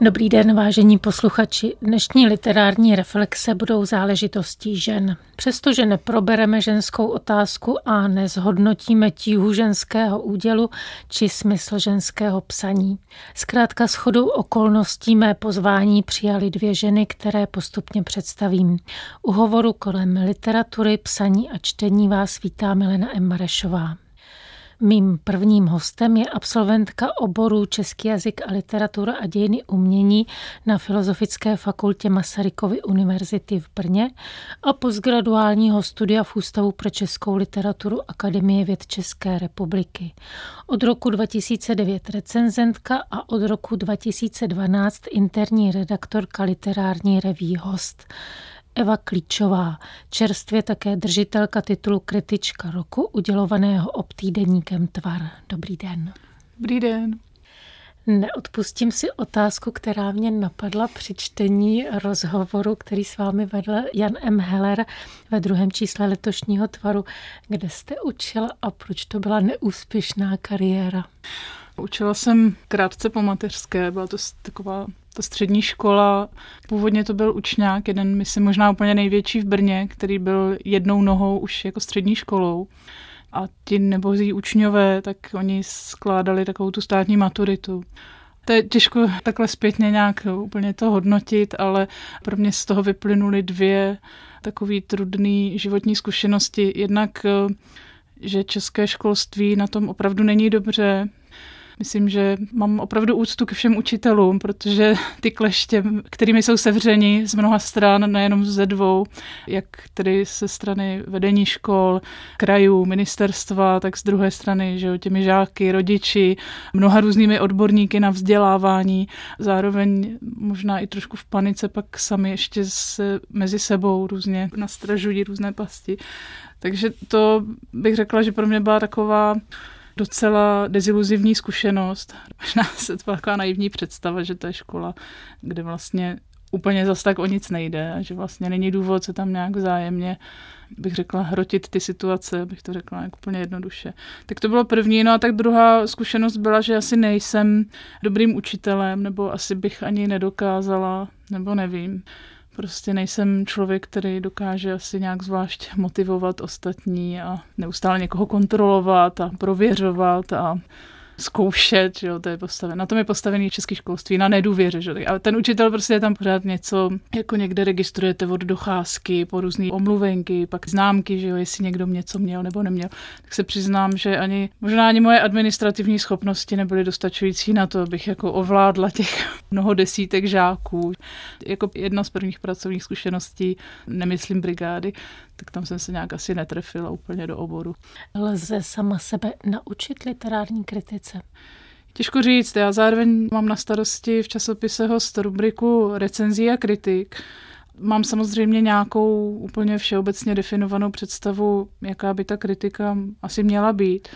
Dobrý den, vážení posluchači. Dnešní literární reflexe budou záležitostí žen. Přestože neprobereme ženskou otázku a nezhodnotíme tíhu ženského údělu či smysl ženského psaní. Zkrátka shodou okolností mé pozvání přijali dvě ženy, které postupně představím. U hovoru kolem literatury, psaní a čtení vás vítá Milena M. Marešová. Mým prvním hostem je absolventka oboru Český jazyk a literatura a dějiny umění na Filozofické fakultě Masarykovy univerzity v Brně a postgraduálního studia v Ústavu pro českou literaturu Akademie věd České republiky. Od roku 2009 recenzentka a od roku 2012 interní redaktorka literární reví Host. Eva Klíčová, čerstvě také držitelka titulu Kritička roku, udělovaného obtýdeníkem Tvar. Dobrý den. Dobrý den. Neodpustím si otázku, která mě napadla při čtení rozhovoru, který s vámi vedl Jan M. Heller ve druhém čísle letošního tvaru. Kde jste učila a proč to byla neúspěšná kariéra? Učila jsem krátce po mateřské, byla to taková ta střední škola. Původně to byl učňák, jeden, myslím, možná úplně největší v Brně, který byl jednou nohou už jako střední školou. A ti nebozí učňové, tak oni skládali takovou tu státní maturitu. To je těžko takhle zpětně nějak úplně to hodnotit, ale pro mě z toho vyplynuly dvě takové trudné životní zkušenosti. Jednak, že české školství na tom opravdu není dobře, Myslím, že mám opravdu úctu ke všem učitelům, protože ty kleště, kterými jsou sevřeni z mnoha stran, nejenom ze dvou, jak tedy ze strany vedení škol, krajů, ministerstva, tak z druhé strany, že jo, těmi žáky, rodiči, mnoha různými odborníky na vzdělávání, zároveň možná i trošku v panice pak sami ještě se mezi sebou různě nastražují různé pasti. Takže to bych řekla, že pro mě byla taková docela deziluzivní zkušenost. Možná se to taková naivní představa, že to je škola, kde vlastně úplně zas tak o nic nejde a že vlastně není důvod se tam nějak vzájemně, bych řekla, hrotit ty situace, bych to řekla jak úplně jednoduše. Tak to bylo první, no a tak druhá zkušenost byla, že asi nejsem dobrým učitelem, nebo asi bych ani nedokázala, nebo nevím. Prostě nejsem člověk, který dokáže asi nějak zvlášť motivovat ostatní a neustále někoho kontrolovat a prověřovat a zkoušet, že jo, to je postavené. Na tom je postavený český školství, na nedůvěře, že Ale ten učitel prostě je tam pořád něco, jako někde registrujete od docházky, po různé omluvenky, pak známky, že jo, jestli někdo něco měl nebo neměl. Tak se přiznám, že ani, možná ani moje administrativní schopnosti nebyly dostačující na to, abych jako ovládla těch mnoho desítek žáků. Jako jedna z prvních pracovních zkušeností, nemyslím brigády, tak tam jsem se nějak asi netrefila úplně do oboru. Lze sama sebe naučit literární kritice? Těžko říct, já zároveň mám na starosti v časopise Host rubriku recenzí a kritik. Mám samozřejmě nějakou úplně všeobecně definovanou představu, jaká by ta kritika asi měla být.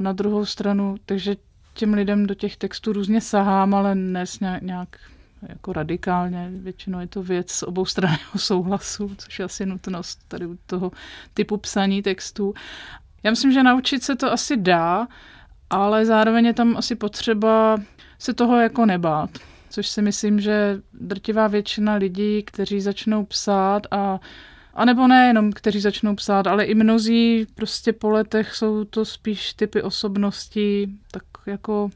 Na druhou stranu, takže těm lidem do těch textů různě sahám, ale ne nějak jako radikálně. Většinou je to věc z obou straného souhlasu, což je asi nutnost tady u toho typu psaní textů. Já myslím, že naučit se to asi dá, ale zároveň je tam asi potřeba se toho jako nebát. Což si myslím, že drtivá většina lidí, kteří začnou psát a a nebo ne jenom, kteří začnou psát, ale i mnozí prostě po letech jsou to spíš typy osobností, tak jako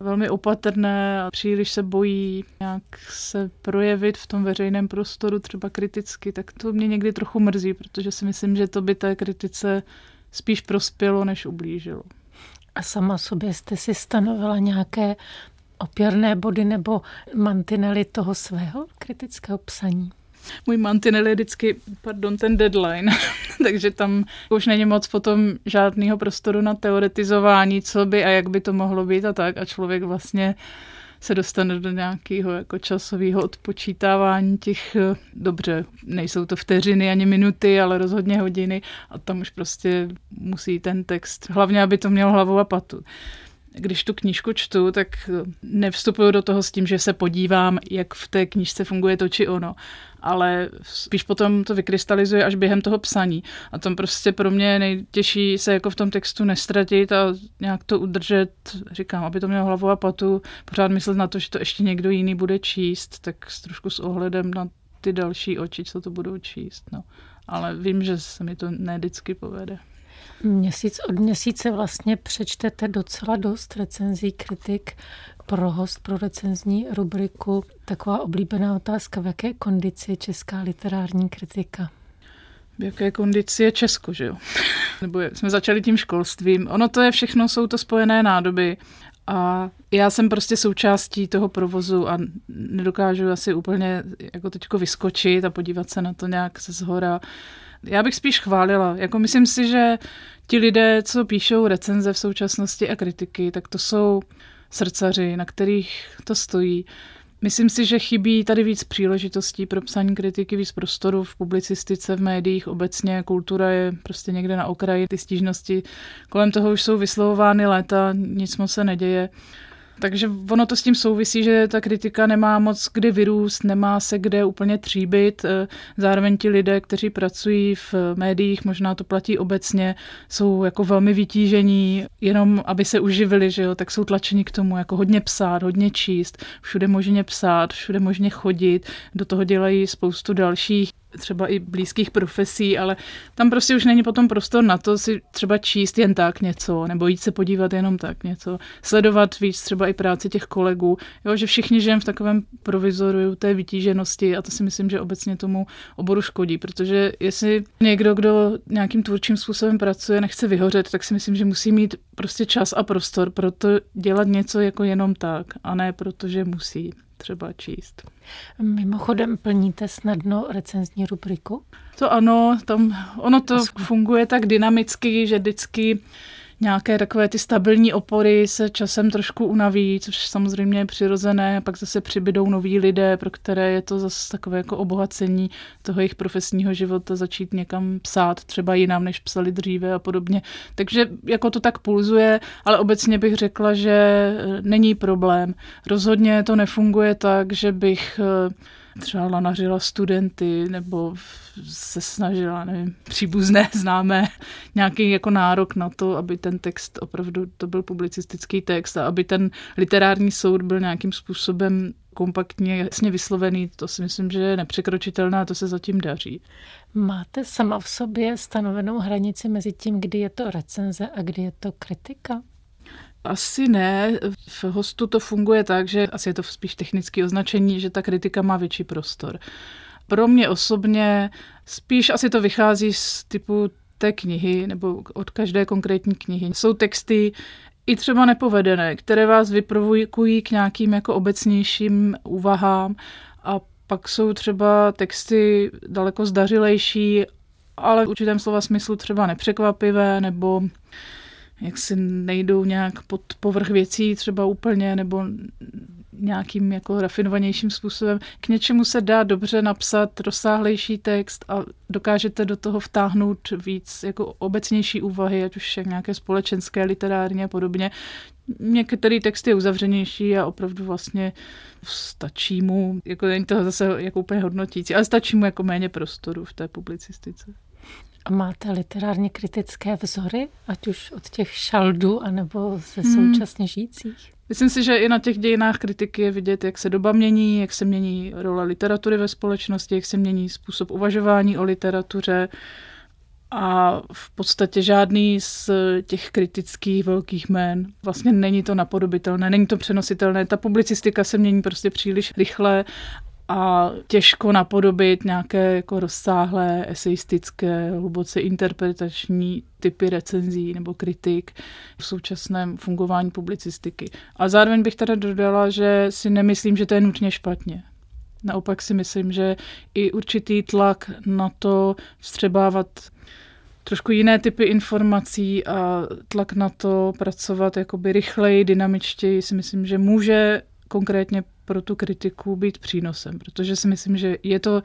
velmi opatrné a příliš se bojí nějak se projevit v tom veřejném prostoru, třeba kriticky, tak to mě někdy trochu mrzí, protože si myslím, že to by té kritice spíš prospělo, než ublížilo. A sama sobě jste si stanovila nějaké opěrné body nebo mantinely toho svého kritického psaní? Můj mantinel je vždycky, pardon, ten deadline, takže tam už není moc potom žádného prostoru na teoretizování, co by a jak by to mohlo být a tak. A člověk vlastně se dostane do nějakého jako časového odpočítávání těch, dobře, nejsou to vteřiny ani minuty, ale rozhodně hodiny. A tam už prostě musí ten text, hlavně aby to měl hlavu a patu. když tu knížku čtu, tak nevstupuju do toho s tím, že se podívám, jak v té knížce funguje to či ono, ale spíš potom to vykrystalizuje až během toho psaní. A tam prostě pro mě nejtěžší se jako v tom textu nestratit a nějak to udržet, říkám, aby to mělo hlavu a patu, pořád myslet na to, že to ještě někdo jiný bude číst, tak s trošku s ohledem na ty další oči, co to budou číst. No. Ale vím, že se mi to ne vždycky povede. Měsíc od měsíce vlastně přečtete docela dost recenzí kritik pro host pro recenzní rubriku. Taková oblíbená otázka, v jaké kondici je česká literární kritika? V jaké kondici je Česko, že jo? Nebo jsme začali tím školstvím. Ono to je všechno, jsou to spojené nádoby. A já jsem prostě součástí toho provozu a nedokážu asi úplně jako teďko vyskočit a podívat se na to nějak ze zhora. Já bych spíš chválila. Jako myslím si, že ti lidé, co píšou recenze v současnosti a kritiky, tak to jsou srdcaři, na kterých to stojí. Myslím si, že chybí tady víc příležitostí pro psaní kritiky, víc prostoru v publicistice, v médiích obecně. Kultura je prostě někde na okraji, ty stížnosti kolem toho už jsou vyslovovány léta, nic moc se neděje. Takže ono to s tím souvisí, že ta kritika nemá moc kde vyrůst, nemá se kde úplně tříbit. Eh, zároveň ti lidé, kteří pracují v médiích, možná to platí obecně, jsou jako velmi vytížení, jenom aby se uživili, že jo, tak jsou tlačeni k tomu, jako hodně psát, hodně číst, všude možně psát, všude možně chodit, do toho dělají spoustu dalších třeba i blízkých profesí, ale tam prostě už není potom prostor na to si třeba číst jen tak něco, nebo jít se podívat jenom tak něco, sledovat víc třeba i práci těch kolegů, jo, že všichni žijeme v takovém provizoru té vytíženosti a to si myslím, že obecně tomu oboru škodí, protože jestli někdo, kdo nějakým tvůrčím způsobem pracuje, nechce vyhořet, tak si myslím, že musí mít prostě čas a prostor pro to dělat něco jako jenom tak a ne protože musí třeba číst. Mimochodem plníte snadno recenzní rubriku? To ano, tam, ono to funguje tak dynamicky, že vždycky nějaké takové ty stabilní opory se časem trošku unaví, což samozřejmě je přirozené, pak zase přibydou noví lidé, pro které je to zase takové jako obohacení toho jejich profesního života, začít někam psát třeba jinam, než psali dříve a podobně. Takže jako to tak pulzuje, ale obecně bych řekla, že e, není problém. Rozhodně to nefunguje tak, že bych e, třeba lanařila studenty nebo se snažila, nevím, příbuzné, známé, nějaký jako nárok na to, aby ten text opravdu to byl publicistický text a aby ten literární soud byl nějakým způsobem kompaktně, jasně vyslovený, to si myslím, že je nepřekročitelné a to se zatím daří. Máte sama v sobě stanovenou hranici mezi tím, kdy je to recenze a kdy je to kritika? Asi ne. V hostu to funguje tak, že asi je to spíš technické označení, že ta kritika má větší prostor. Pro mě osobně spíš asi to vychází z typu té knihy nebo od každé konkrétní knihy. Jsou texty i třeba nepovedené, které vás vyprovokují k nějakým jako obecnějším úvahám a pak jsou třeba texty daleko zdařilejší, ale v určitém slova smyslu třeba nepřekvapivé nebo jak si nejdou nějak pod povrch věcí třeba úplně, nebo nějakým jako rafinovanějším způsobem. K něčemu se dá dobře napsat rozsáhlejší text a dokážete do toho vtáhnout víc jako obecnější úvahy, ať už nějaké společenské, literárně a podobně. Některý text je uzavřenější a opravdu vlastně stačí mu, jako není to zase jako úplně hodnotící, ale stačí mu jako méně prostoru v té publicistice. A máte literárně kritické vzory, ať už od těch šaldů, anebo ze hmm. současně žijících? Myslím si, že i na těch dějinách kritiky je vidět, jak se doba mění, jak se mění role literatury ve společnosti, jak se mění způsob uvažování o literatuře. A v podstatě žádný z těch kritických velkých jmén vlastně není to napodobitelné, není to přenositelné. Ta publicistika se mění prostě příliš rychle a těžko napodobit nějaké jako rozsáhlé, eseistické, hluboce interpretační typy recenzí nebo kritik v současném fungování publicistiky. A zároveň bych teda dodala, že si nemyslím, že to je nutně špatně. Naopak si myslím, že i určitý tlak na to vstřebávat trošku jiné typy informací a tlak na to pracovat jakoby rychleji, dynamičtěji si myslím, že může konkrétně pro tu kritiku být přínosem, protože si myslím, že je to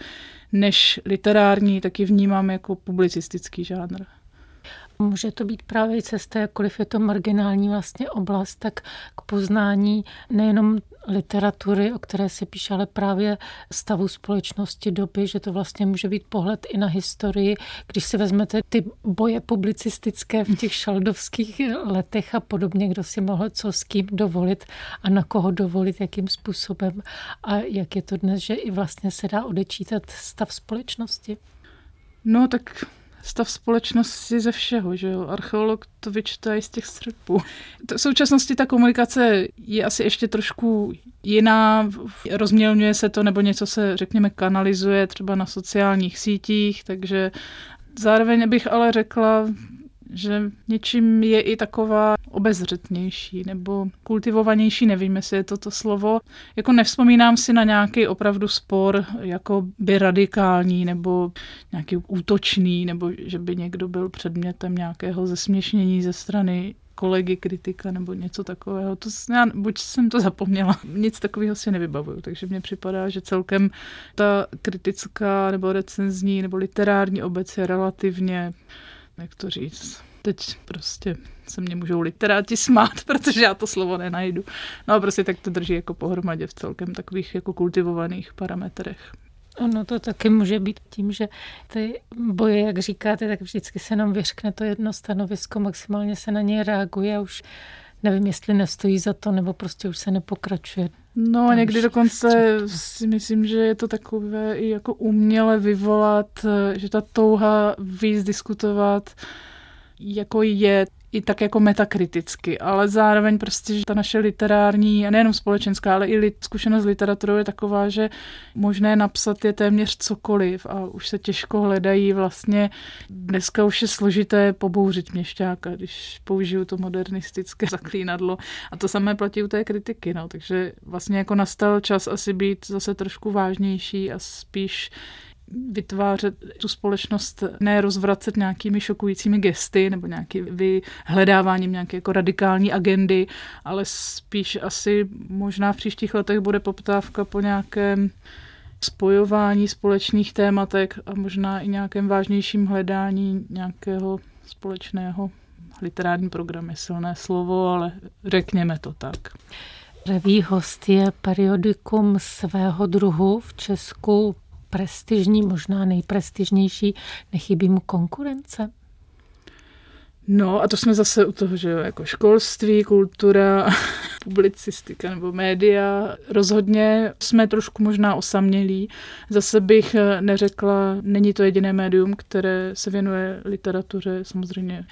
než literární, taky vnímám jako publicistický žánr. Může to být právě cesta, jakkoliv je to marginální vlastně oblast, tak k poznání nejenom literatury, o které se píše, ale právě stavu společnosti doby, že to vlastně může být pohled i na historii. Když si vezmete ty boje publicistické v těch šaldovských letech a podobně, kdo si mohl co s kým dovolit a na koho dovolit, jakým způsobem a jak je to dnes, že i vlastně se dá odečítat stav společnosti. No tak stav společnosti ze všeho, že jo. Archeolog to vyčte i z těch střepů. V současnosti ta komunikace je asi ještě trošku jiná, rozmělňuje se to, nebo něco se, řekněme, kanalizuje třeba na sociálních sítích, takže zároveň bych ale řekla, že něčím je i taková obezřetnější nebo kultivovanější, nevím, jestli je to to slovo. Jako nevzpomínám si na nějaký opravdu spor jako by radikální nebo nějaký útočný, nebo že by někdo byl předmětem nějakého zesměšnění ze strany kolegy, kritika nebo něco takového. To, já, buď jsem to zapomněla, nic takového si nevybavuju, takže mně připadá, že celkem ta kritická nebo recenzní nebo literární obec je relativně jak to říct, teď prostě se mě můžou literáti smát, protože já to slovo nenajdu. No a prostě tak to drží jako pohromadě v celkem takových jako kultivovaných parametrech. Ono to taky může být tím, že ty boje, jak říkáte, tak vždycky se nám vyřkne to jedno stanovisko, maximálně se na něj reaguje a už nevím, jestli nestojí za to, nebo prostě už se nepokračuje. No a někdy dokonce si myslím, že je to takové i jako uměle vyvolat, že ta touha víc diskutovat, jako je i tak jako metakriticky, ale zároveň prostě, že ta naše literární, a nejenom společenská, ale i zkušenost s literaturou je taková, že možné napsat je téměř cokoliv a už se těžko hledají vlastně. Dneska už je složité pobouřit měšťáka, když použiju to modernistické zaklínadlo. A to samé platí u té kritiky, no. takže vlastně jako nastal čas asi být zase trošku vážnější a spíš vytvářet tu společnost, ne rozvracet nějakými šokujícími gesty nebo nějaký vyhledáváním nějaké jako radikální agendy, ale spíš asi možná v příštích letech bude poptávka po nějakém spojování společných tématek a možná i nějakém vážnějším hledání nějakého společného literární program je silné slovo, ale řekněme to tak. Reví host je periodikum svého druhu v Česku prestižní, možná nejprestižnější, nechybí mu konkurence? No a to jsme zase u toho, že jako školství, kultura, publicistika nebo média. Rozhodně jsme trošku možná osamělí. Zase bych neřekla, není to jediné médium, které se věnuje literatuře, samozřejmě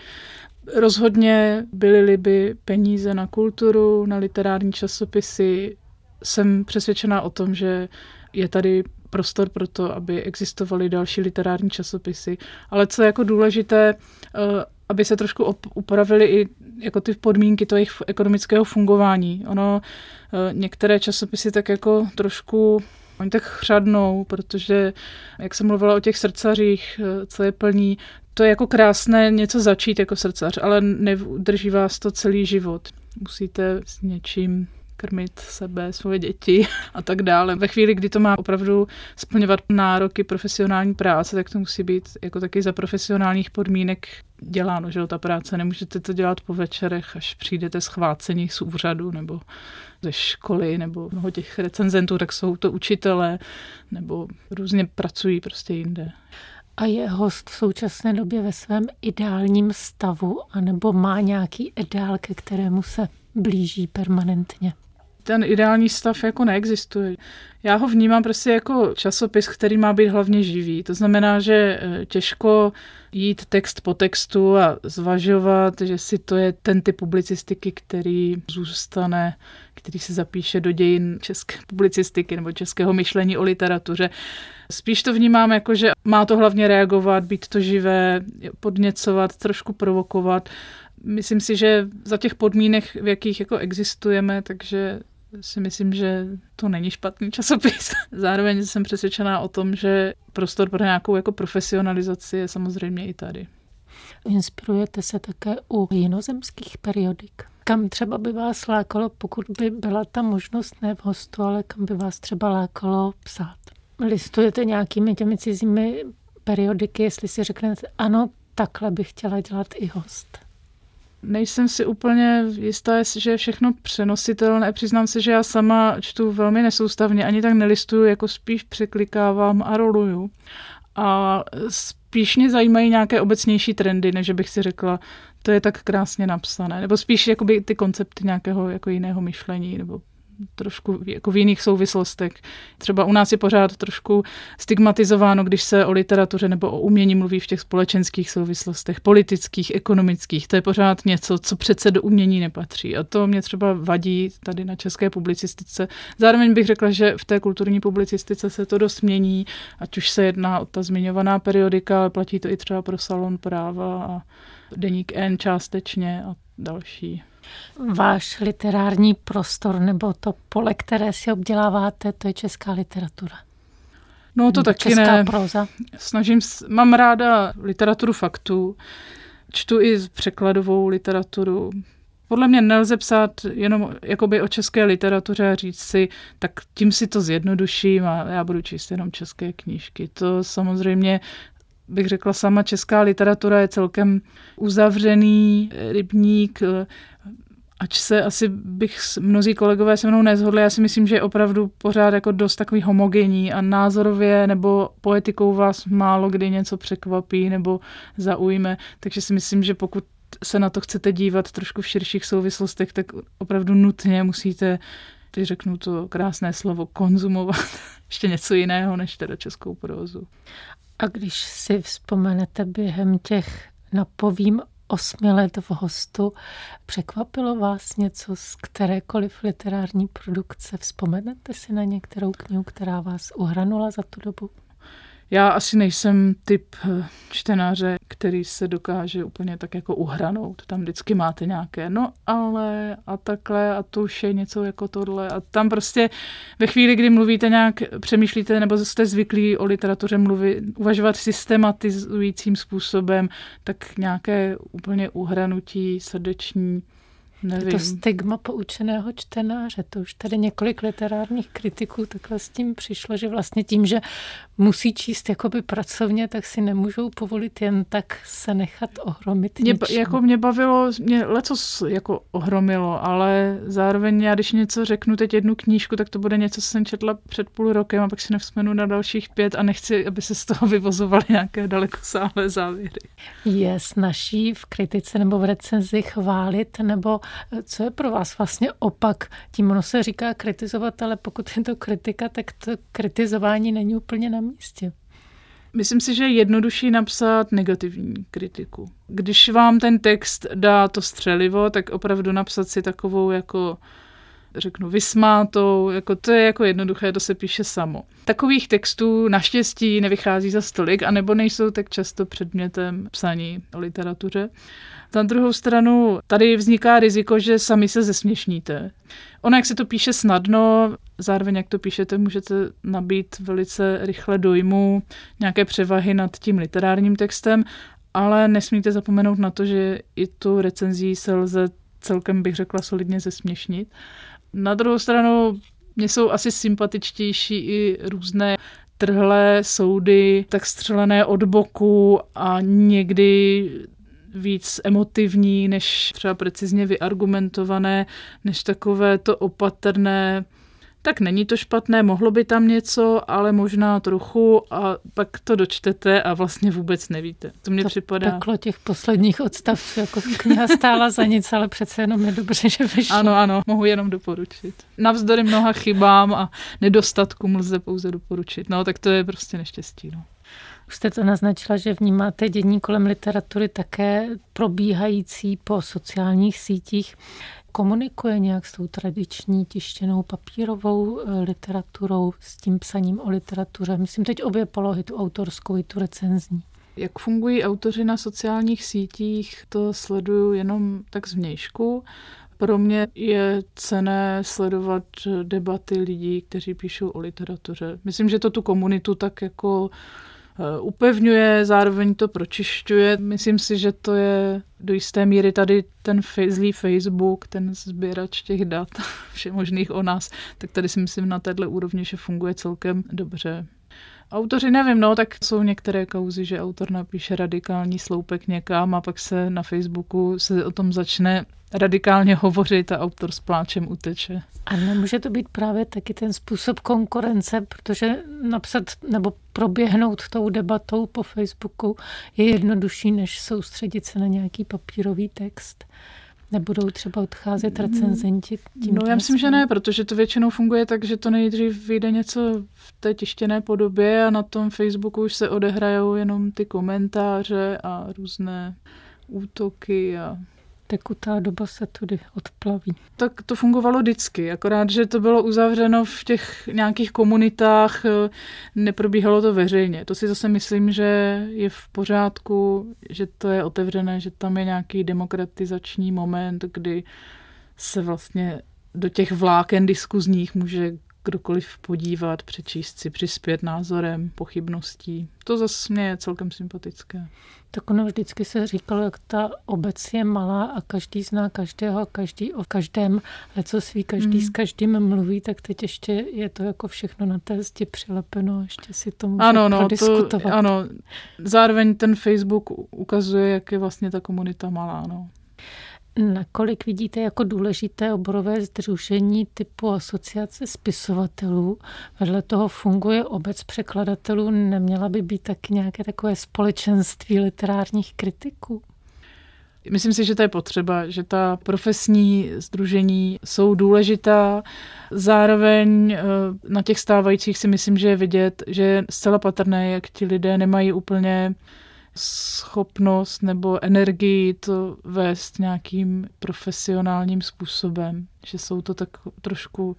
Rozhodně byly by peníze na kulturu, na literární časopisy. Jsem přesvědčená o tom, že je tady prostor pro to, aby existovaly další literární časopisy. Ale co je jako důležité, eh, aby se trošku upravily i jako ty podmínky toho jejich ekonomického fungování. Ono, eh, některé časopisy tak jako trošku Oni tak chřadnou, protože, jak jsem mluvila o těch srdcařích, eh, co je plní, to je jako krásné něco začít jako srdcař, ale nedrží vás to celý život. Musíte s něčím krmit sebe, svoje děti a tak dále. Ve chvíli, kdy to má opravdu splňovat nároky profesionální práce, tak to musí být jako taky za profesionálních podmínek děláno, že ta práce. Nemůžete to dělat po večerech, až přijdete schvácení z úřadu nebo ze školy, nebo mnoho těch recenzentů, tak jsou to učitelé, nebo různě pracují prostě jinde. A je host v současné době ve svém ideálním stavu, anebo má nějaký ideál, ke kterému se blíží permanentně? Ten ideální stav jako neexistuje. Já ho vnímám prostě jako časopis, který má být hlavně živý. To znamená, že eh, těžko jít text po textu a zvažovat, že si to je ten typ publicistiky, který zůstane, který se zapíše do dějin české publicistiky nebo českého myšlení o literatuře. Spíš to vnímám jako, že má to hlavně reagovat, být to živé, podněcovat, trošku provokovat. Myslím si, že za těch podmínek, v jakých jako existujeme, takže si myslím, že to není špatný časopis. Zároveň jsem přesvědčená o tom, že prostor pro nějakou jako profesionalizaci je samozřejmě i tady. Inspirujete se také u jinozemských periodik? Kam třeba by vás lákalo, pokud by byla ta možnost ne v hostu, ale kam by vás třeba lákalo psát? Listujete nějakými těmi cizími periodiky, jestli si řeknete, ano, takhle by chtěla dělat i host? Nejsem si úplně jistá, že je všechno přenositelné. Přiznám se, že já sama čtu velmi nesoustavně, ani tak nelistuju, jako spíš překlikávám a roluju. A spíš mě zajímají nějaké obecnější trendy, než bych si řekla, to je tak krásně napsané. Nebo spíš jakoby ty koncepty nějakého jako jiného myšlení nebo trošku jako v jiných souvislostech. Třeba u nás je pořád trošku stigmatizováno, když se o literatuře nebo o umění mluví v těch společenských souvislostech, politických, ekonomických. To je pořád něco, co přece do umění nepatří. A to mě třeba vadí tady na české publicistice. Zároveň bych řekla, že v té kulturní publicistice se to dost mění, ať už se jedná o ta zmiňovaná periodika, ale platí to i třeba pro Salon práva a Deník N částečně a další. Váš literární prostor nebo to pole, které si obděláváte, to je česká literatura. No to taky česká ne. proza. Snažím, mám ráda literaturu faktů, čtu i překladovou literaturu. Podle mě nelze psát jenom jakoby o české literatuře a říct si, tak tím si to zjednoduším a já budu číst jenom české knížky. To samozřejmě bych řekla sama, česká literatura je celkem uzavřený rybník, ač se asi bych mnozí kolegové se mnou nezhodli, já si myslím, že je opravdu pořád jako dost takový homogenní a názorově nebo poetikou vás málo kdy něco překvapí nebo zaujme, takže si myslím, že pokud se na to chcete dívat trošku v širších souvislostech, tak opravdu nutně musíte, teď řeknu to krásné slovo, konzumovat ještě něco jiného než teda českou prózu. A když si vzpomenete během těch napovím osmi let v hostu, překvapilo vás něco z kterékoliv literární produkce? Vzpomenete si na některou knihu, která vás uhranula za tu dobu? Já asi nejsem typ eh, čtenáře, který se dokáže úplně tak jako uhranout. Tam vždycky máte nějaké, no ale a takhle a to už je něco jako tohle. A tam prostě ve chvíli, kdy mluvíte nějak, přemýšlíte nebo jste zvyklí o literatuře mluvit, uvažovat systematizujícím způsobem, tak nějaké úplně uhranutí srdeční Nevím. Je to stigma poučeného čtenáře. To už tady několik literárních kritiků takhle s tím přišlo, že vlastně tím, že musí číst jakoby pracovně, tak si nemůžou povolit jen tak se nechat ohromit mě, Jako mě bavilo, mě lecos jako ohromilo, ale zároveň já, když něco řeknu teď jednu knížku, tak to bude něco, co jsem četla před půl rokem a pak si nevzpomenu na dalších pět a nechci, aby se z toho vyvozovaly nějaké dalekosáhlé závěry. Je snaží v kritice nebo v recenzi chválit nebo co je pro vás vlastně opak? Tím ono se říká kritizovat, ale pokud je to kritika, tak to kritizování není úplně na místě. Myslím si, že je jednodušší napsat negativní kritiku. Když vám ten text dá to střelivo, tak opravdu napsat si takovou jako řeknu, vysmátou, jako to je jako jednoduché, to se píše samo. Takových textů naštěstí nevychází za stolik, anebo nejsou tak často předmětem psaní o literatuře. Na druhou stranu tady vzniká riziko, že sami se zesměšníte. Ono, jak se to píše snadno, zároveň jak to píšete, můžete nabít velice rychle dojmu nějaké převahy nad tím literárním textem, ale nesmíte zapomenout na to, že i tu recenzí se lze celkem, bych řekla, solidně zesměšnit. Na druhou stranu mě jsou asi sympatičtější i různé trhlé soudy, tak střelené od boku a někdy víc emotivní, než třeba precizně vyargumentované, než takové to opatrné, tak není to špatné, mohlo by tam něco, ale možná trochu a pak to dočtete a vlastně vůbec nevíte. To mě to připadá... Peklo těch posledních odstavců, jako kniha stála za nic, ale přece jenom je dobře, že vyšlo. Ano, ano, mohu jenom doporučit. Navzdory mnoha chybám a nedostatkům lze pouze doporučit. No, tak to je prostě neštěstí. No. Už jste to naznačila, že vnímáte dění kolem literatury také probíhající po sociálních sítích. Komunikuje nějak s tou tradiční tištěnou papírovou eh, literaturou, s tím psaním o literatuře? Myslím teď obě polohy, tu autorskou i tu recenzní. Jak fungují autoři na sociálních sítích, to sleduju jenom tak zvnějšku. Pro mě je cené sledovat debaty lidí, kteří píšou o literatuře. Myslím, že to tu komunitu tak jako upevňuje, zároveň to pročišťuje. Myslím si, že to je do jisté míry tady ten zlý Facebook, ten sběrač těch dat všemožných o nás, tak tady si myslím na této úrovni, že funguje celkem dobře. Autoři nevím, no, tak jsou některé kauzy, že autor napíše radikální sloupek někam a pak se na Facebooku se o tom začne radikálně hovořit a autor s pláčem uteče. A nemůže to být právě taky ten způsob konkurence, protože napsat nebo proběhnout tou debatou po Facebooku je jednodušší, než soustředit se na nějaký papírový text. Nebudou třeba odcházet recenzenti tím No já myslím, že ne, protože to většinou funguje tak, že to nejdřív vyjde něco v té tištěné podobě a na tom Facebooku už se odehrajou jenom ty komentáře a různé útoky a tekutá doba se tudy odplaví. Tak to fungovalo vždycky, akorát, že to bylo uzavřeno v těch nějakých komunitách, eh, neprobíhalo to veřejně. To si zase myslím, že je v pořádku, že to je otevřené, že tam je nějaký demokratizační moment, kdy se vlastně do těch vláken diskuzních může kdokoliv podívat, přečíst si, přispět názorem, pochybností. To zase mě je celkem sympatické. Tak ono vždycky se říkalo, jak ta obec je malá a každý zná každého, každý o každém, ale co sví, každý mm. s každým mluví, tak teď ještě je to jako všechno na té zdi přilepeno, ještě si to může ano, no, to, ano, zároveň ten Facebook ukazuje, jak je vlastně ta komunita malá. No. Nakolik vidíte jako důležité oborové združení typu asociace spisovatelů? Vedle toho funguje obec překladatelů. Neměla by být taky nějaké takové společenství literárních kritiků? Myslím si, že to je potřeba, že ta profesní združení jsou důležitá. Zároveň eh, na těch stávajících si myslím, že je vidět, že je zcela patrné, jak ti lidé nemají úplně schopnost nebo energii to vést nějakým profesionálním způsobem. Že jsou to tak trošku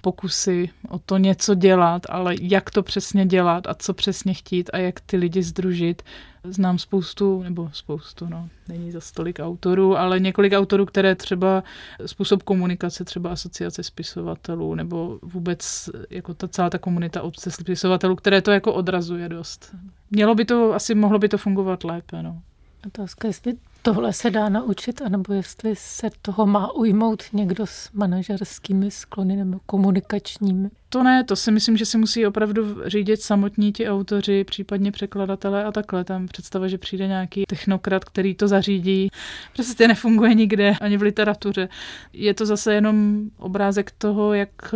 pokusy o to něco dělat, ale jak to přesně dělat a co přesně chtít a jak ty lidi združit. Znám spoustu, nebo spoustu, no, není za stolik autorů, ale několik autorů, které třeba způsob komunikace, třeba asociace spisovatelů, nebo vůbec jako ta celá ta komunita obce spisovatelů, které to jako odrazuje dost. Mělo by to, asi mohlo by to fungovat lépe, no. Otázka, jestli tohle se dá naučit, anebo jestli se toho má ujmout někdo s manažerskými sklony nebo komunikačními? To ne, to si myslím, že si musí opravdu řídit samotní ti autoři, případně překladatelé a takhle. Tam představa, že přijde nějaký technokrat, který to zařídí, prostě nefunguje nikde, ani v literatuře. Je to zase jenom obrázek toho, jak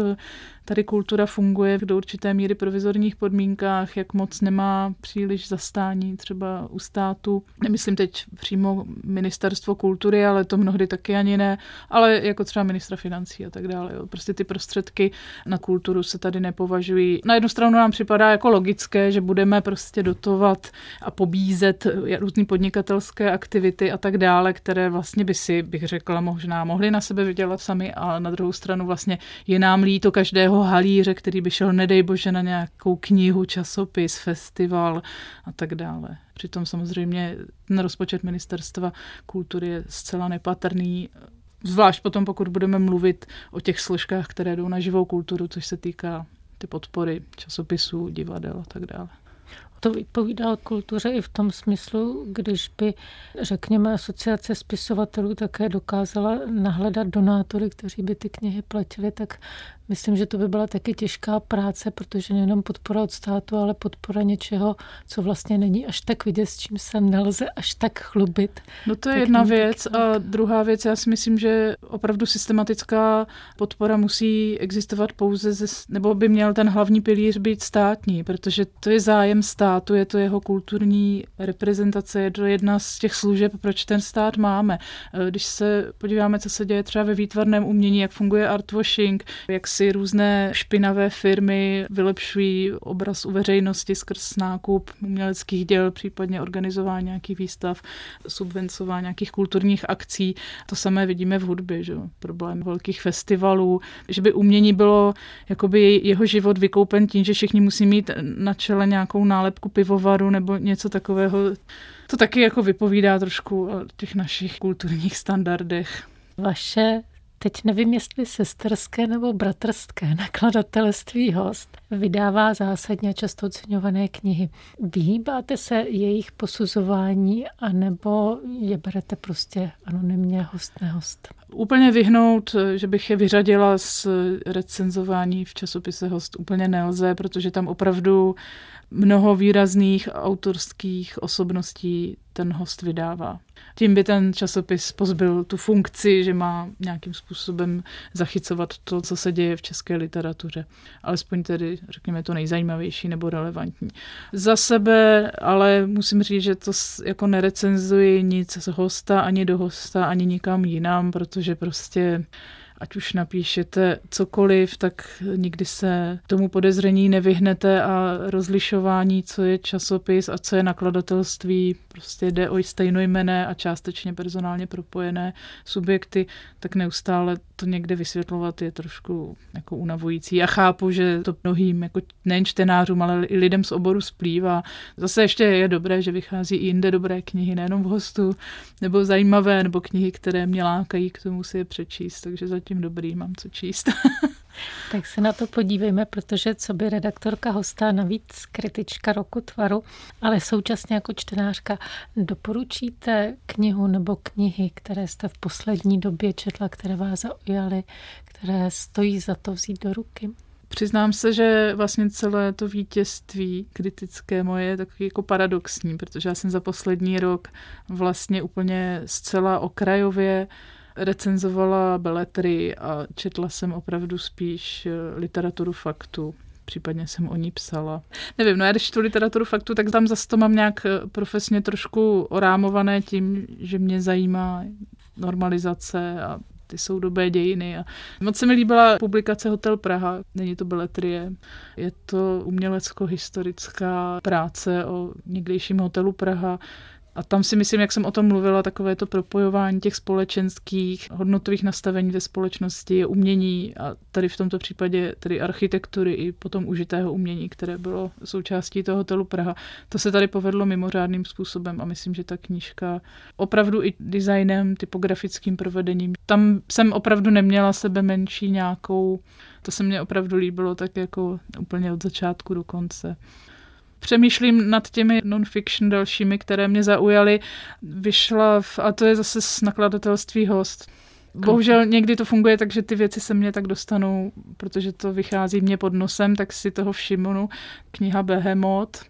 tady kultura funguje v do určité míry provizorních podmínkách, jak moc nemá příliš zastání třeba u státu. Nemyslím teď přímo ministerstvo kultury, ale to mnohdy taky ani ne, ale jako třeba ministra financí a tak dále. Jo. Prostě ty prostředky na kulturu se tady nepovažují. Na jednu stranu nám připadá jako logické, že budeme prostě dotovat a pobízet různé podnikatelské aktivity a tak dále, které vlastně by si, bych řekla, možná mohli na sebe vydělat sami, a na druhou stranu vlastně je nám líto každého halíře, který by šel, nedej bože, na nějakou knihu, časopis, festival a tak dále. Přitom samozřejmě ten rozpočet ministerstva kultury je zcela nepatrný, zvlášť potom, pokud budeme mluvit o těch složkách, které jdou na živou kulturu, což se týká ty podpory časopisů, divadel a tak dále. To vypovídá o kultuře i v tom smyslu, když by, řekněme, asociace spisovatelů také dokázala nahledat donátory, kteří by ty knihy platili, tak myslím, že to by byla taky těžká práce, protože nejenom podpora od státu, ale podpora něčeho, co vlastně není až tak vidět, s čím se nelze až tak chlubit. No to je jedna věc. A druhá věc, já si myslím, že opravdu systematická podpora musí existovat pouze, ze, nebo by měl ten hlavní pilíř být státní, protože to je zájem státu, je to jeho kulturní reprezentace, je to jedna z těch služeb, proč ten stát máme. Když se podíváme, co se děje třeba ve výtvarném umění, jak funguje artwashing, jak si různé špinavé firmy vylepšují obraz u veřejnosti skrz nákup uměleckých děl, případně organizování nějakých výstav, subvencování nějakých kulturních akcí. To samé vidíme v hudbě, že? problém velkých festivalů, že by umění bylo jakoby jeho život vykoupen tím, že všichni musí mít na čele nějakou nálepku pivovaru nebo něco takového. To taky jako vypovídá trošku o těch našich kulturních standardech. Vaše teď nevím, jestli sesterské nebo bratrské nakladatelství host vydává zásadně často oceňované knihy. Vyhýbáte se jejich posuzování anebo je berete prostě anonymně host nehost? Úplně vyhnout, že bych je vyřadila z recenzování v časopise Host úplně nelze, protože tam opravdu mnoho výrazných autorských osobností ten host vydává. Tím by ten časopis pozbyl tu funkci, že má nějakým způsobem zachycovat to, co se děje v české literatuře. Alespoň tedy, řekněme, to nejzajímavější nebo relevantní. Za sebe ale musím říct, že to jako nerecenzuji nic z hosta, ani do hosta, ani nikam jinam, protože prostě ať už napíšete cokoliv, tak nikdy se tomu podezření nevyhnete a rozlišování, co je časopis a co je nakladatelství, prostě jde o stejnojmené a částečně personálně propojené subjekty, tak neustále to někde vysvětlovat je trošku jako unavující. Já chápu, že to mnohým, jako nejen čtenářům, ale i lidem z oboru splývá. Zase ještě je dobré, že vychází i jinde dobré knihy, nejenom v hostu, nebo zajímavé, nebo knihy, které mě lákají k tomu si je přečíst, takže zatím dobrý, mám co číst. Tak se na to podívejme, protože co by redaktorka hosta, navíc kritička roku tvaru, ale současně jako čtenářka, doporučíte knihu nebo knihy, které jste v poslední době četla, které vás zaujaly, které stojí za to vzít do ruky? Přiznám se, že vlastně celé to vítězství kritické moje je takový jako paradoxní, protože já jsem za poslední rok vlastně úplně zcela okrajově recenzovala beletry a četla jsem opravdu spíš eh, literaturu faktu případně jsem o ní psala. Nevím, no já když tu literaturu faktu, tak tam zase to mám nějak eh, profesně trošku orámované tím, že mě zajímá normalizace a ty soudobé dějiny. A moc se mi líbila publikace Hotel Praha, není to beletrie, je to umělecko-historická práce o někdejším hotelu Praha, a tam si myslím, jak jsem o tom mluvila, takové to propojování těch společenských hodnotových nastavení ve společnosti, umění a tady v tomto případě tedy architektury i potom užitého umění, které bylo součástí toho hotelu Praha. To se tady povedlo mimořádným způsobem a myslím, že ta knížka opravdu i designem, typografickým provedením, tam jsem opravdu neměla sebe menší nějakou, to se mně opravdu líbilo tak jako úplně od začátku do konce přemýšlím nad těmi non-fiction dalšími, které mě zaujaly. Vyšla, v, a to je zase z nakladatelství host. Bohužel někdy to funguje tak, že ty věci se mě tak dostanou, protože to vychází mě pod nosem, tak si toho všimnu. Kniha Behemoth,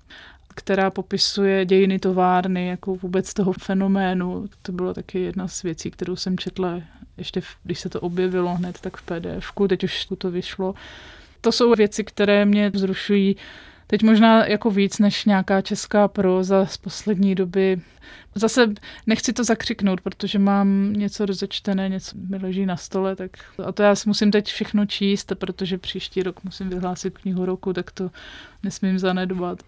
která popisuje dějiny továrny, jako vůbec toho fenoménu. To bylo taky jedna z věcí, kterou jsem četla ještě, v, když se to objevilo hned, tak v pdf teď už to vyšlo. To jsou věci, které mě vzrušují Teď možná jako víc než nějaká česká proza z poslední doby. Zase nechci to zakřiknout, protože mám něco rozečtené, něco mi leží na stole, tak a to já si musím teď všechno číst, protože příští rok musím vyhlásit knihu roku, tak to nesmím zanedbat.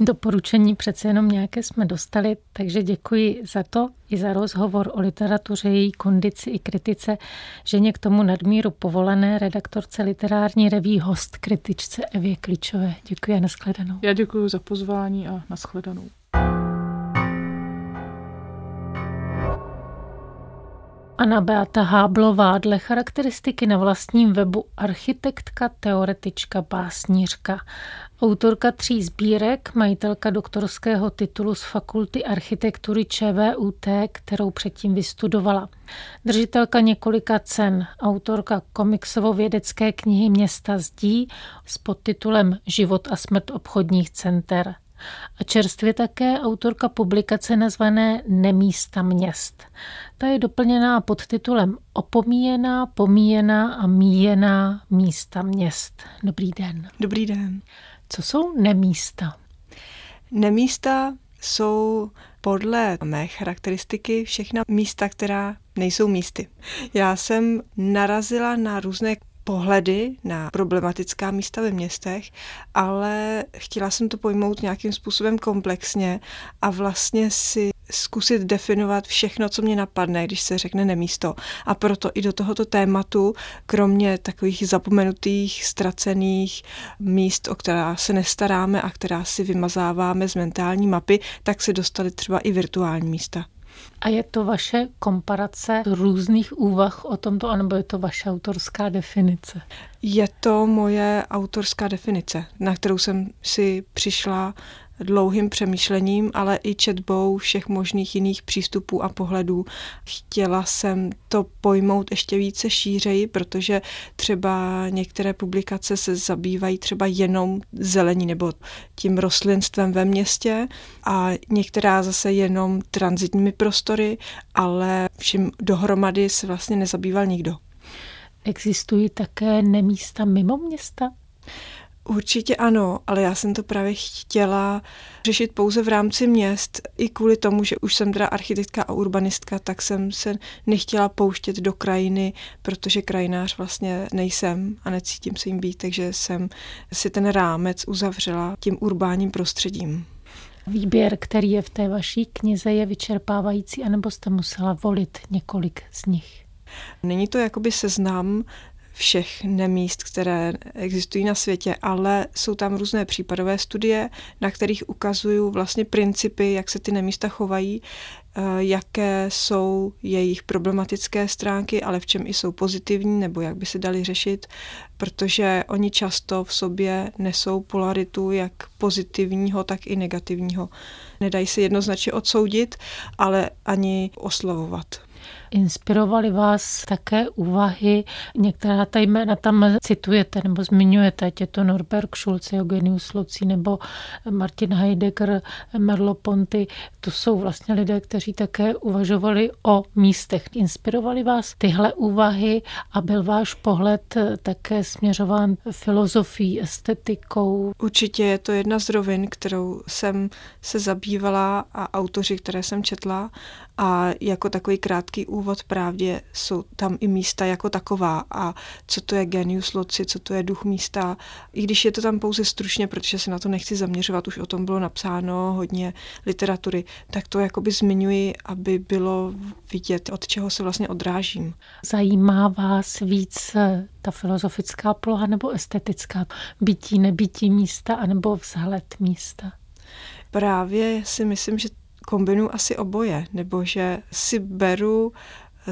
Doporučení přece jenom nějaké jsme dostali, takže děkuji za to i za rozhovor o literatuře, její kondici i kritice, ženě k tomu nadmíru povolené redaktorce literární reví host kritičce Evě Kličové. Děkuji a nashledanou. Já děkuji za pozvání a nashledanou. Anna Beata Háblová dle charakteristiky na vlastním webu architektka, teoretička, básnířka. Autorka tří sbírek, majitelka doktorského titulu z Fakulty architektury ČVUT, kterou předtím vystudovala. Držitelka několika cen, autorka komiksovo-vědecké knihy Města zdí s podtitulem Život a smrt obchodních center – a čerstvě také autorka publikace nazvané Nemísta měst. Ta je doplněná pod titulem Opomíjená, pomíjená a míjená místa měst. Dobrý den. Dobrý den. Co jsou nemísta? Nemísta jsou podle mé charakteristiky všechna místa, která nejsou místy. Já jsem narazila na různé pohledy na problematická místa ve městech, ale chtěla jsem to pojmout nějakým způsobem komplexně a vlastně si zkusit definovat všechno, co mě napadne, když se řekne nemísto. A proto i do tohoto tématu, kromě takových zapomenutých, ztracených míst, o která se nestaráme a která si vymazáváme z mentální mapy, tak se dostaly třeba i virtuální místa. A je to vaše komparace různých úvah o tomto, anebo je to vaše autorská definice? Je to moje autorská definice, na kterou jsem si přišla dlouhým přemýšlením, ale i četbou všech možných jiných přístupů a pohledů. Chtěla jsem to pojmout ještě více šířeji, protože třeba některé publikace se zabývají třeba jenom zelení nebo tím rostlinstvem ve městě a některá zase jenom transitními prostory, ale vším dohromady se vlastně nezabýval nikdo. Existují také nemísta mimo města? Určitě ano, ale já jsem to právě chtěla řešit pouze v rámci měst. I kvůli tomu, že už jsem teda architektka a urbanistka, tak jsem se nechtěla pouštět do krajiny, protože krajinář vlastně nejsem a necítím se jim být, takže jsem si ten rámec uzavřela tím urbánním prostředím. Výběr, který je v té vaší knize, je vyčerpávající, anebo jste musela volit několik z nich? Není to jakoby seznam všech nemíst, které existují na světě, ale jsou tam různé případové studie, na kterých ukazují vlastně principy, jak se ty nemísta chovají, eh, jaké jsou jejich problematické stránky, ale v čem i jsou pozitivní, nebo jak by se dali řešit, protože oni často v sobě nesou polaritu jak pozitivního, tak i negativního. Nedají se jednoznačně odsoudit, ale ani oslavovat. Inspirovaly vás také úvahy, některá ta jména tam citujete nebo zmiňujete, ať je to Norberg Schulze, Eugenius Loci nebo Martin Heidegger, Merlo Ponty. To jsou vlastně lidé, kteří také uvažovali o místech. Inspirovali vás tyhle úvahy a byl váš pohled také směřován filozofií, estetikou? Určitě je to jedna z rovin, kterou jsem se zabývala a autoři, které jsem četla a jako takový krátký úvod právě jsou tam i místa jako taková a co to je genius loci, co to je duch místa. I když je to tam pouze stručně, protože se na to nechci zaměřovat, už o tom bylo napsáno hodně literatury, tak to jakoby zmiňuji, aby bylo vidět, od čeho se vlastně odrážím. Zajímá vás víc eh, ta filozofická poloha nebo estetická bytí, nebytí místa anebo vzhled místa? Právě si myslím, že kombinuji asi oboje, nebo že si beru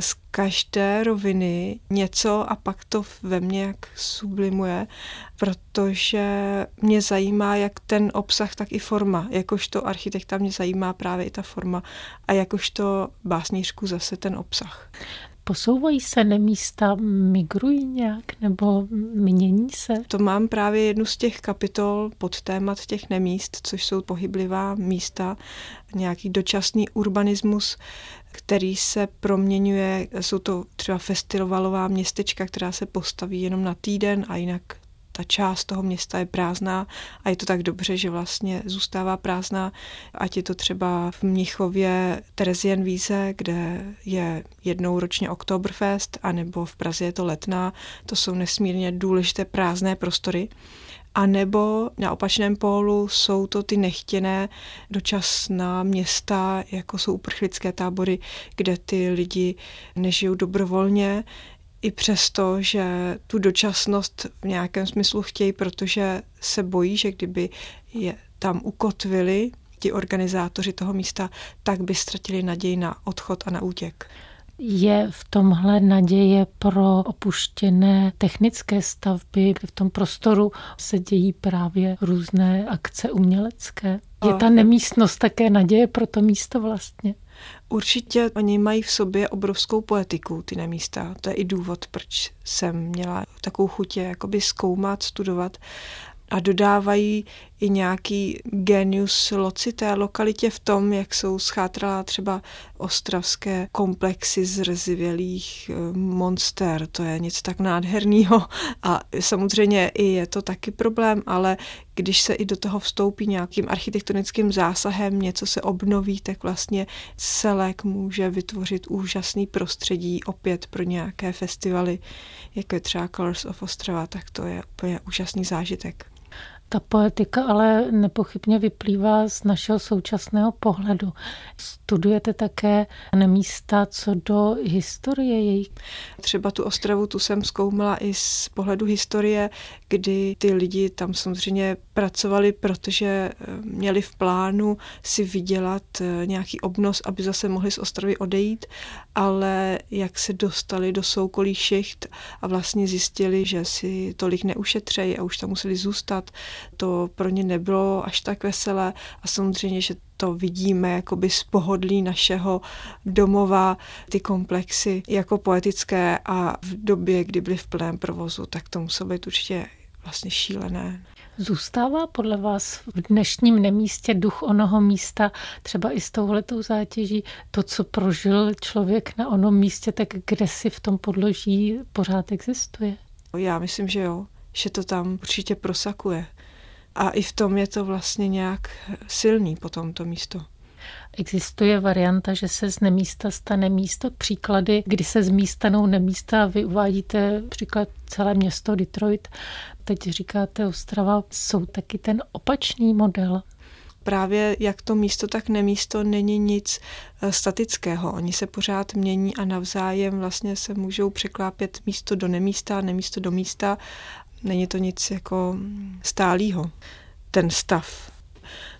z každé roviny něco a pak to ve mně jak sublimuje, protože mě zajímá jak ten obsah, tak i forma. Jakožto architekta mě zajímá právě i ta forma a jakožto básnířku zase ten obsah. Posouvají se nemísta, migrují nějak nebo mění se? To mám právě jednu z těch kapitol pod témat těch nemíst, což jsou pohyblivá místa, nějaký dočasný urbanismus, který se proměňuje, jsou to třeba festivalová městečka, která se postaví jenom na týden a jinak ta část toho města je prázdná a je to tak dobře, že vlastně zůstává prázdná, ať je to třeba v Mnichově Terezien Víze, kde je jednou ročně Oktoberfest, anebo v Praze je to Letná, to jsou nesmírně důležité prázdné prostory. A nebo na opačném pólu jsou to ty nechtěné dočasná města, jako jsou uprchlické tábory, kde ty lidi nežijou dobrovolně, i přesto, že tu dočasnost v nějakém smyslu chtějí, protože se bojí, že kdyby je tam ukotvili ti organizátoři toho místa, tak by ztratili naději na odchod a na útěk. Je v tomhle naděje pro opuštěné technické stavby? V tom prostoru se dějí právě různé akce umělecké. Je ta nemístnost také naděje pro to místo vlastně? Určitě oni mají v sobě obrovskou poetiku, ty nemísta. To je i důvod, proč jsem měla takovou chutě jakoby zkoumat, studovat a dodávají i nějaký genius loci té lokalitě v tom, jak jsou schátralá třeba ostravské komplexy zrzivělých eh, monster. To je něco tak nádherného a samozřejmě i je to taky problém, ale když se i do toho vstoupí nějakým architektonickým zásahem, něco se obnoví, tak vlastně celek může vytvořit úžasný prostředí opět pro nějaké festivaly, jako je třeba Colors of Ostrava, tak to je úplně úžasný zážitek. Ta poetika ale nepochybně vyplývá z našeho současného pohledu. Studujete také místa co do historie jejich? Třeba tu Ostravu, tu jsem zkoumala i z pohledu historie, kdy ty lidi tam samozřejmě pracovali, protože eh, měli v plánu si vydělat eh, nějaký obnos, aby zase mohli z Ostravy odejít, ale jak se dostali do soukolí šicht a vlastně zjistili, že si tolik neušetřejí a už tam museli zůstat, to pro ně nebylo až tak veselé a samozřejmě, že to vidíme jakoby z pohodlí našeho domova, ty komplexy jako poetické a v době, kdy byly v plném provozu, tak to muselo být určitě vlastně šílené. Zůstává podle vás v dnešním nemístě duch onoho místa, třeba i s touhletou zátěží, to, co prožil člověk na onom místě, tak kde si v tom podloží pořád existuje? Já myslím, že jo, že to tam určitě prosakuje. A i v tom je to vlastně nějak silný potom to místo. Existuje varianta, že se z nemísta stane místo. Příklady, kdy se z místa stanou nemísta, vy uvádíte příklad celé město Detroit, teď říkáte Ostrava, jsou taky ten opačný model právě jak to místo, tak nemísto není nic eh, statického. Oni se pořád mění a navzájem vlastně se můžou překlápět místo do nemísta, nemísto do místa. Není to nic jako stálýho, ten stav.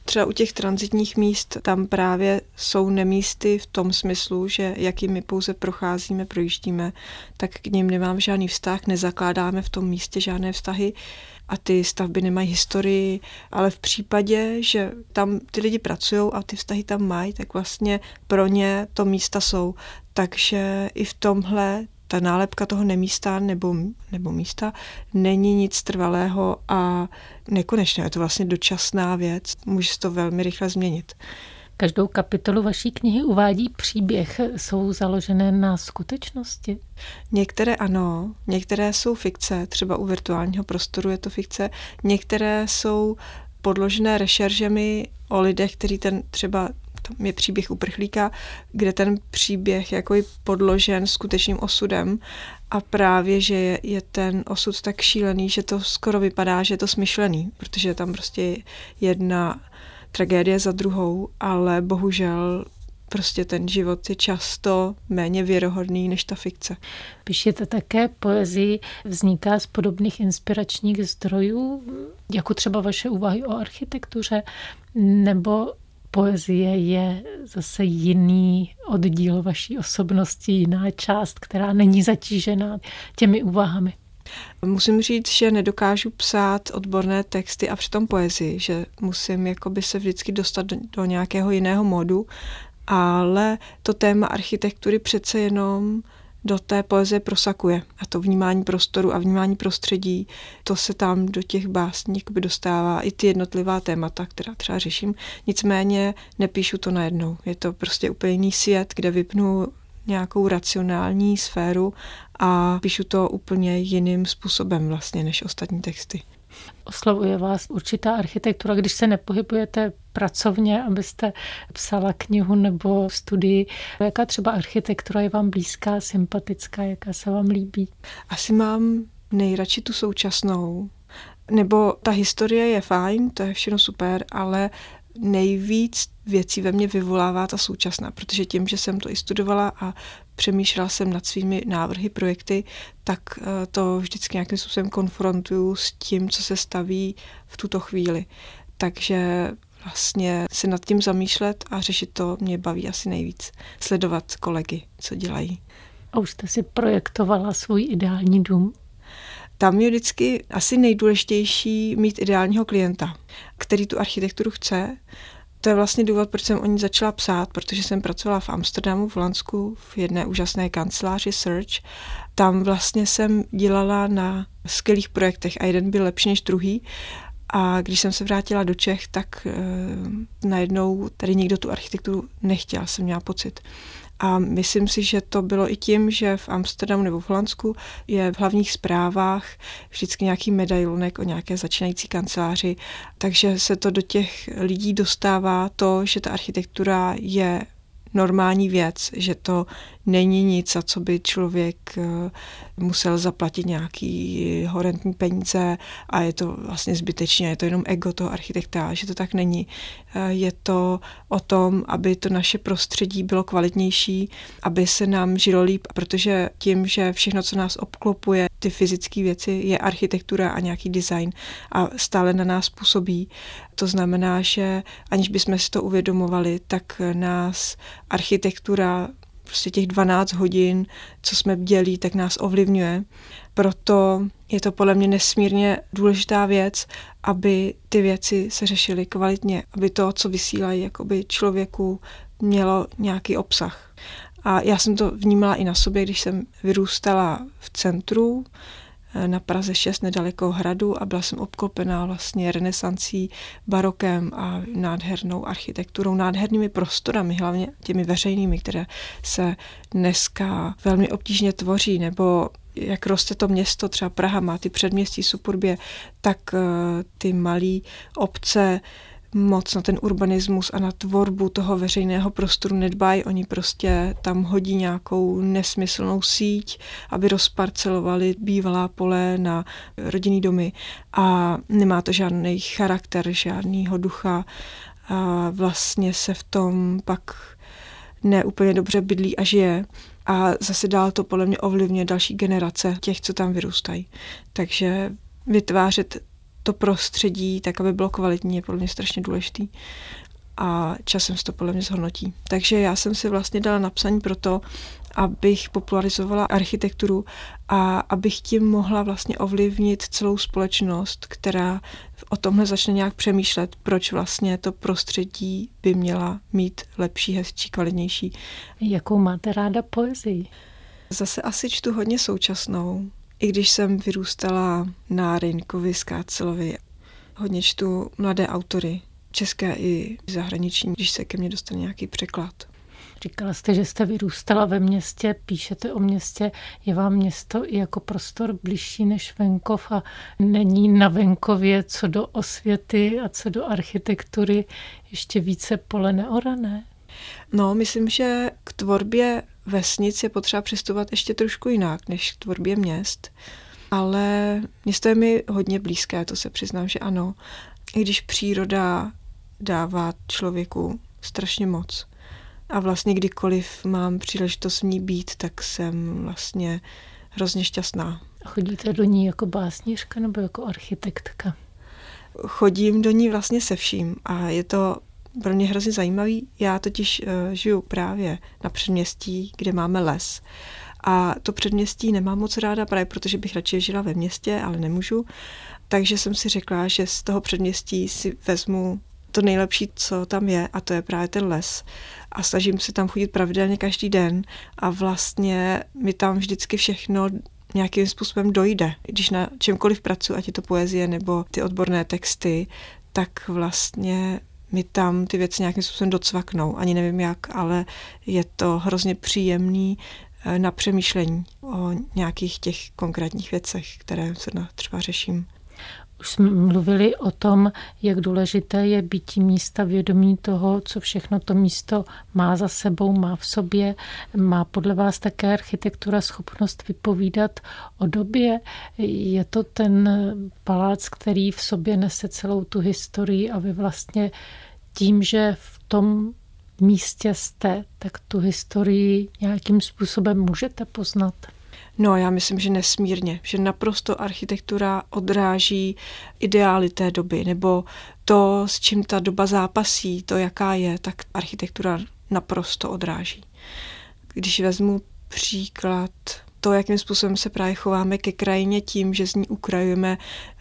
Třeba u těch transitních míst tam právě jsou nemísty v tom smyslu, že jakými pouze procházíme, projíždíme, tak k ním nemám žádný vztah, nezakládáme v tom místě žádné vztahy a ty stavby nemají historii, ale v případě, že tam ty lidi pracují a ty vztahy tam mají, tak vlastně pro ně to místa jsou. Takže i v tomhle ta nálepka toho nemísta nebo, nebo místa není nic trvalého a nekonečné. Je to vlastně dočasná věc. Může se to velmi rychle změnit. Každou kapitolu vaší knihy uvádí příběh. Jsou založené na skutečnosti? Některé ano, některé jsou fikce, třeba u virtuálního prostoru je to fikce, některé jsou podložené rešeržemi o lidech, který ten třeba tam je příběh uprchlíka, kde ten příběh jako je podložen skutečným osudem a právě, že je, je ten osud tak šílený, že to skoro vypadá, že je to smyšlený, protože je tam prostě jedna tragédie za druhou, ale bohužel prostě ten život je často méně věrohodný než ta fikce. Píšete také poezii, vzniká z podobných inspiračních zdrojů, jako třeba vaše úvahy o architektuře, nebo poezie je zase jiný oddíl vaší osobnosti, jiná část, která není zatížená těmi úvahami. Musím říct, že nedokážu psát odborné texty a přitom poezii, že musím jakoby se vždycky dostat do, do nějakého jiného modu, ale to téma architektury přece jenom do té poezie prosakuje. A to vnímání prostoru a vnímání prostředí, to se tam do těch básní dostává. I ty jednotlivá témata, která třeba řeším. Nicméně nepíšu to najednou. Je to prostě úplně jiný svět, kde vypnu nějakou racionální sféru a píšu to úplně jiným způsobem vlastně než ostatní texty. Oslovuje vás určitá architektura, když se nepohybujete pracovně, abyste psala knihu nebo studii. Jaká třeba architektura je vám blízká, sympatická, jaká se vám líbí? Asi mám nejradši tu současnou, nebo ta historie je fajn, to je všechno super, ale nejvíc věcí ve mně vyvolává ta současná, protože tím, že jsem to i studovala a přemýšlela jsem nad svými návrhy, projekty, tak eh, to vždycky nějakým způsobem konfrontuju s tím, co se staví v tuto chvíli. Takže vlastně se nad tím zamýšlet a řešit to mě baví asi nejvíc. Sledovat kolegy, co dělají. A už jste si projektovala svůj ideální dům? Tam je vždycky asi nejdůležitější mít ideálního klienta, který tu architekturu chce. To je vlastně důvod, proč jsem o ní začala psát, protože jsem pracovala v Amsterdamu, v Lansku, v jedné úžasné kanceláři Search. Tam vlastně jsem dělala na skvělých projektech a jeden byl lepší než druhý. A když jsem se vrátila do Čech, tak e, najednou tady nikdo tu architekturu nechtěl, jsem měla pocit. A myslím si, že to bylo i tím, že v Amsterdamu nebo v Holandsku je v hlavních zprávách vždycky nějaký medailonek o nějaké začínající kanceláři, takže se to do těch lidí dostává to, že ta architektura je normální věc, že to není nic, za co by člověk eh, musel zaplatit nějaký horentní peníze a je to vlastně zbytečně, je to jenom ego toho architekta, že to tak není. Eh, je to o tom, aby to naše prostředí bylo kvalitnější, aby se nám žilo líp, protože tím, že všechno, co nás obklopuje, ty fyzické věci, je architektura a nějaký design a stále na nás působí. To znamená, že aniž bychom si to uvědomovali, tak nás architektura prostě těch 12 hodin, co jsme bdělí, tak nás ovlivňuje. Proto je to podle mě nesmírně důležitá věc, aby ty věci se řešily kvalitně, aby to, co vysílají jakoby člověku, mělo nějaký obsah. A já jsem to vnímala i na sobě, když jsem vyrůstala v centru, na Praze 6 nedaleko hradu a byla jsem obklopená vlastně renesancí, barokem a nádhernou architekturou, nádhernými prostorami, hlavně těmi veřejnými, které se dneska velmi obtížně tvoří, nebo jak roste to město, třeba Praha má ty předměstí, suburbě, tak eh, ty malé obce moc na ten urbanismus a na tvorbu toho veřejného prostoru nedbají. Oni prostě tam hodí nějakou nesmyslnou síť, aby rozparcelovali bývalá pole na rodinný domy a nemá to žádný charakter, žádnýho ducha a vlastně se v tom pak neúplně dobře bydlí a žije. A zase dál to podle mě ovlivňuje další generace těch, co tam vyrůstají. Takže vytvářet to prostředí, tak aby bylo kvalitní, je podle mě strašně důležitý. A časem se to podle mě zhodnotí. Takže já jsem si vlastně dala napsaní pro to, abych popularizovala architekturu a abych tím mohla vlastně ovlivnit celou společnost, která o tomhle začne nějak přemýšlet, proč vlastně to prostředí by měla mít lepší, hezčí, kvalitnější. Jakou máte ráda poezii? Zase asi čtu hodně současnou, i když jsem vyrůstala na Rejnkovi, Skácelovi, hodně čtu mladé autory, české i zahraniční, když se ke mně dostane nějaký překlad. Říkala jste, že jste vyrůstala ve městě, píšete o městě. Je vám město i jako prostor blížší než venkov a není na venkově co do osvěty a co do architektury ještě více pole neorané? No, myslím, že k tvorbě vesnic je potřeba přistupovat ještě trošku jinak než k tvorbě měst. Ale město je mi hodně blízké, to se přiznám, že ano. I když příroda dává člověku strašně moc. A vlastně kdykoliv mám příležitost v ní být, tak jsem vlastně hrozně šťastná. Chodíte do ní jako básnířka nebo jako architektka? Chodím do ní vlastně se vším a je to pro mě hrozně zajímavý. Já totiž uh, žiju právě na předměstí, kde máme les. A to předměstí nemám moc ráda, právě protože bych radši žila ve městě, ale nemůžu. Takže jsem si řekla, že z toho předměstí si vezmu to nejlepší, co tam je, a to je právě ten les. A snažím se tam chodit pravidelně každý den a vlastně mi tam vždycky všechno nějakým způsobem dojde. Když na čemkoliv pracuji, ať je to poezie nebo ty odborné texty, tak vlastně mi tam ty věci nějakým způsobem docvaknou. Ani nevím jak, ale je to hrozně příjemný eh, na přemýšlení o nějakých těch konkrétních věcech, které se třeba řeším. Už jsme mluvili o tom, jak důležité je být místa vědomí toho, co všechno to místo má za sebou, má v sobě. Má podle vás také architektura schopnost vypovídat o době. Je to ten palác, který v sobě nese celou tu historii a vy vlastně tím, že v tom místě jste, tak tu historii nějakým způsobem můžete poznat. No, já myslím, že nesmírně, že naprosto architektura odráží ideály té doby, nebo to, s čím ta doba zápasí, to, jaká je, tak architektura naprosto odráží. Když vezmu příklad to, jakým způsobem se právě chováme ke krajině tím, že z ní ukrajujeme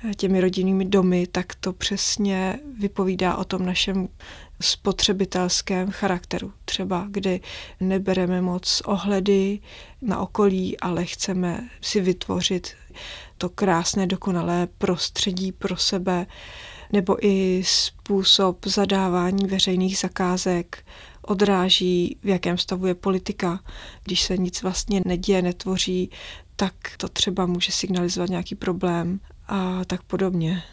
eh, těmi rodinnými domy, tak to přesně vypovídá o tom našem spotřebitelském charakteru. Třeba kdy nebereme moc ohledy na okolí, ale chceme si vytvořit to krásné, dokonalé prostředí pro sebe, nebo i způsob zadávání veřejných zakázek odráží, v jakém stavu je politika. Když se nic vlastně neděje, netvoří, tak to třeba může signalizovat nějaký problém a tak podobně.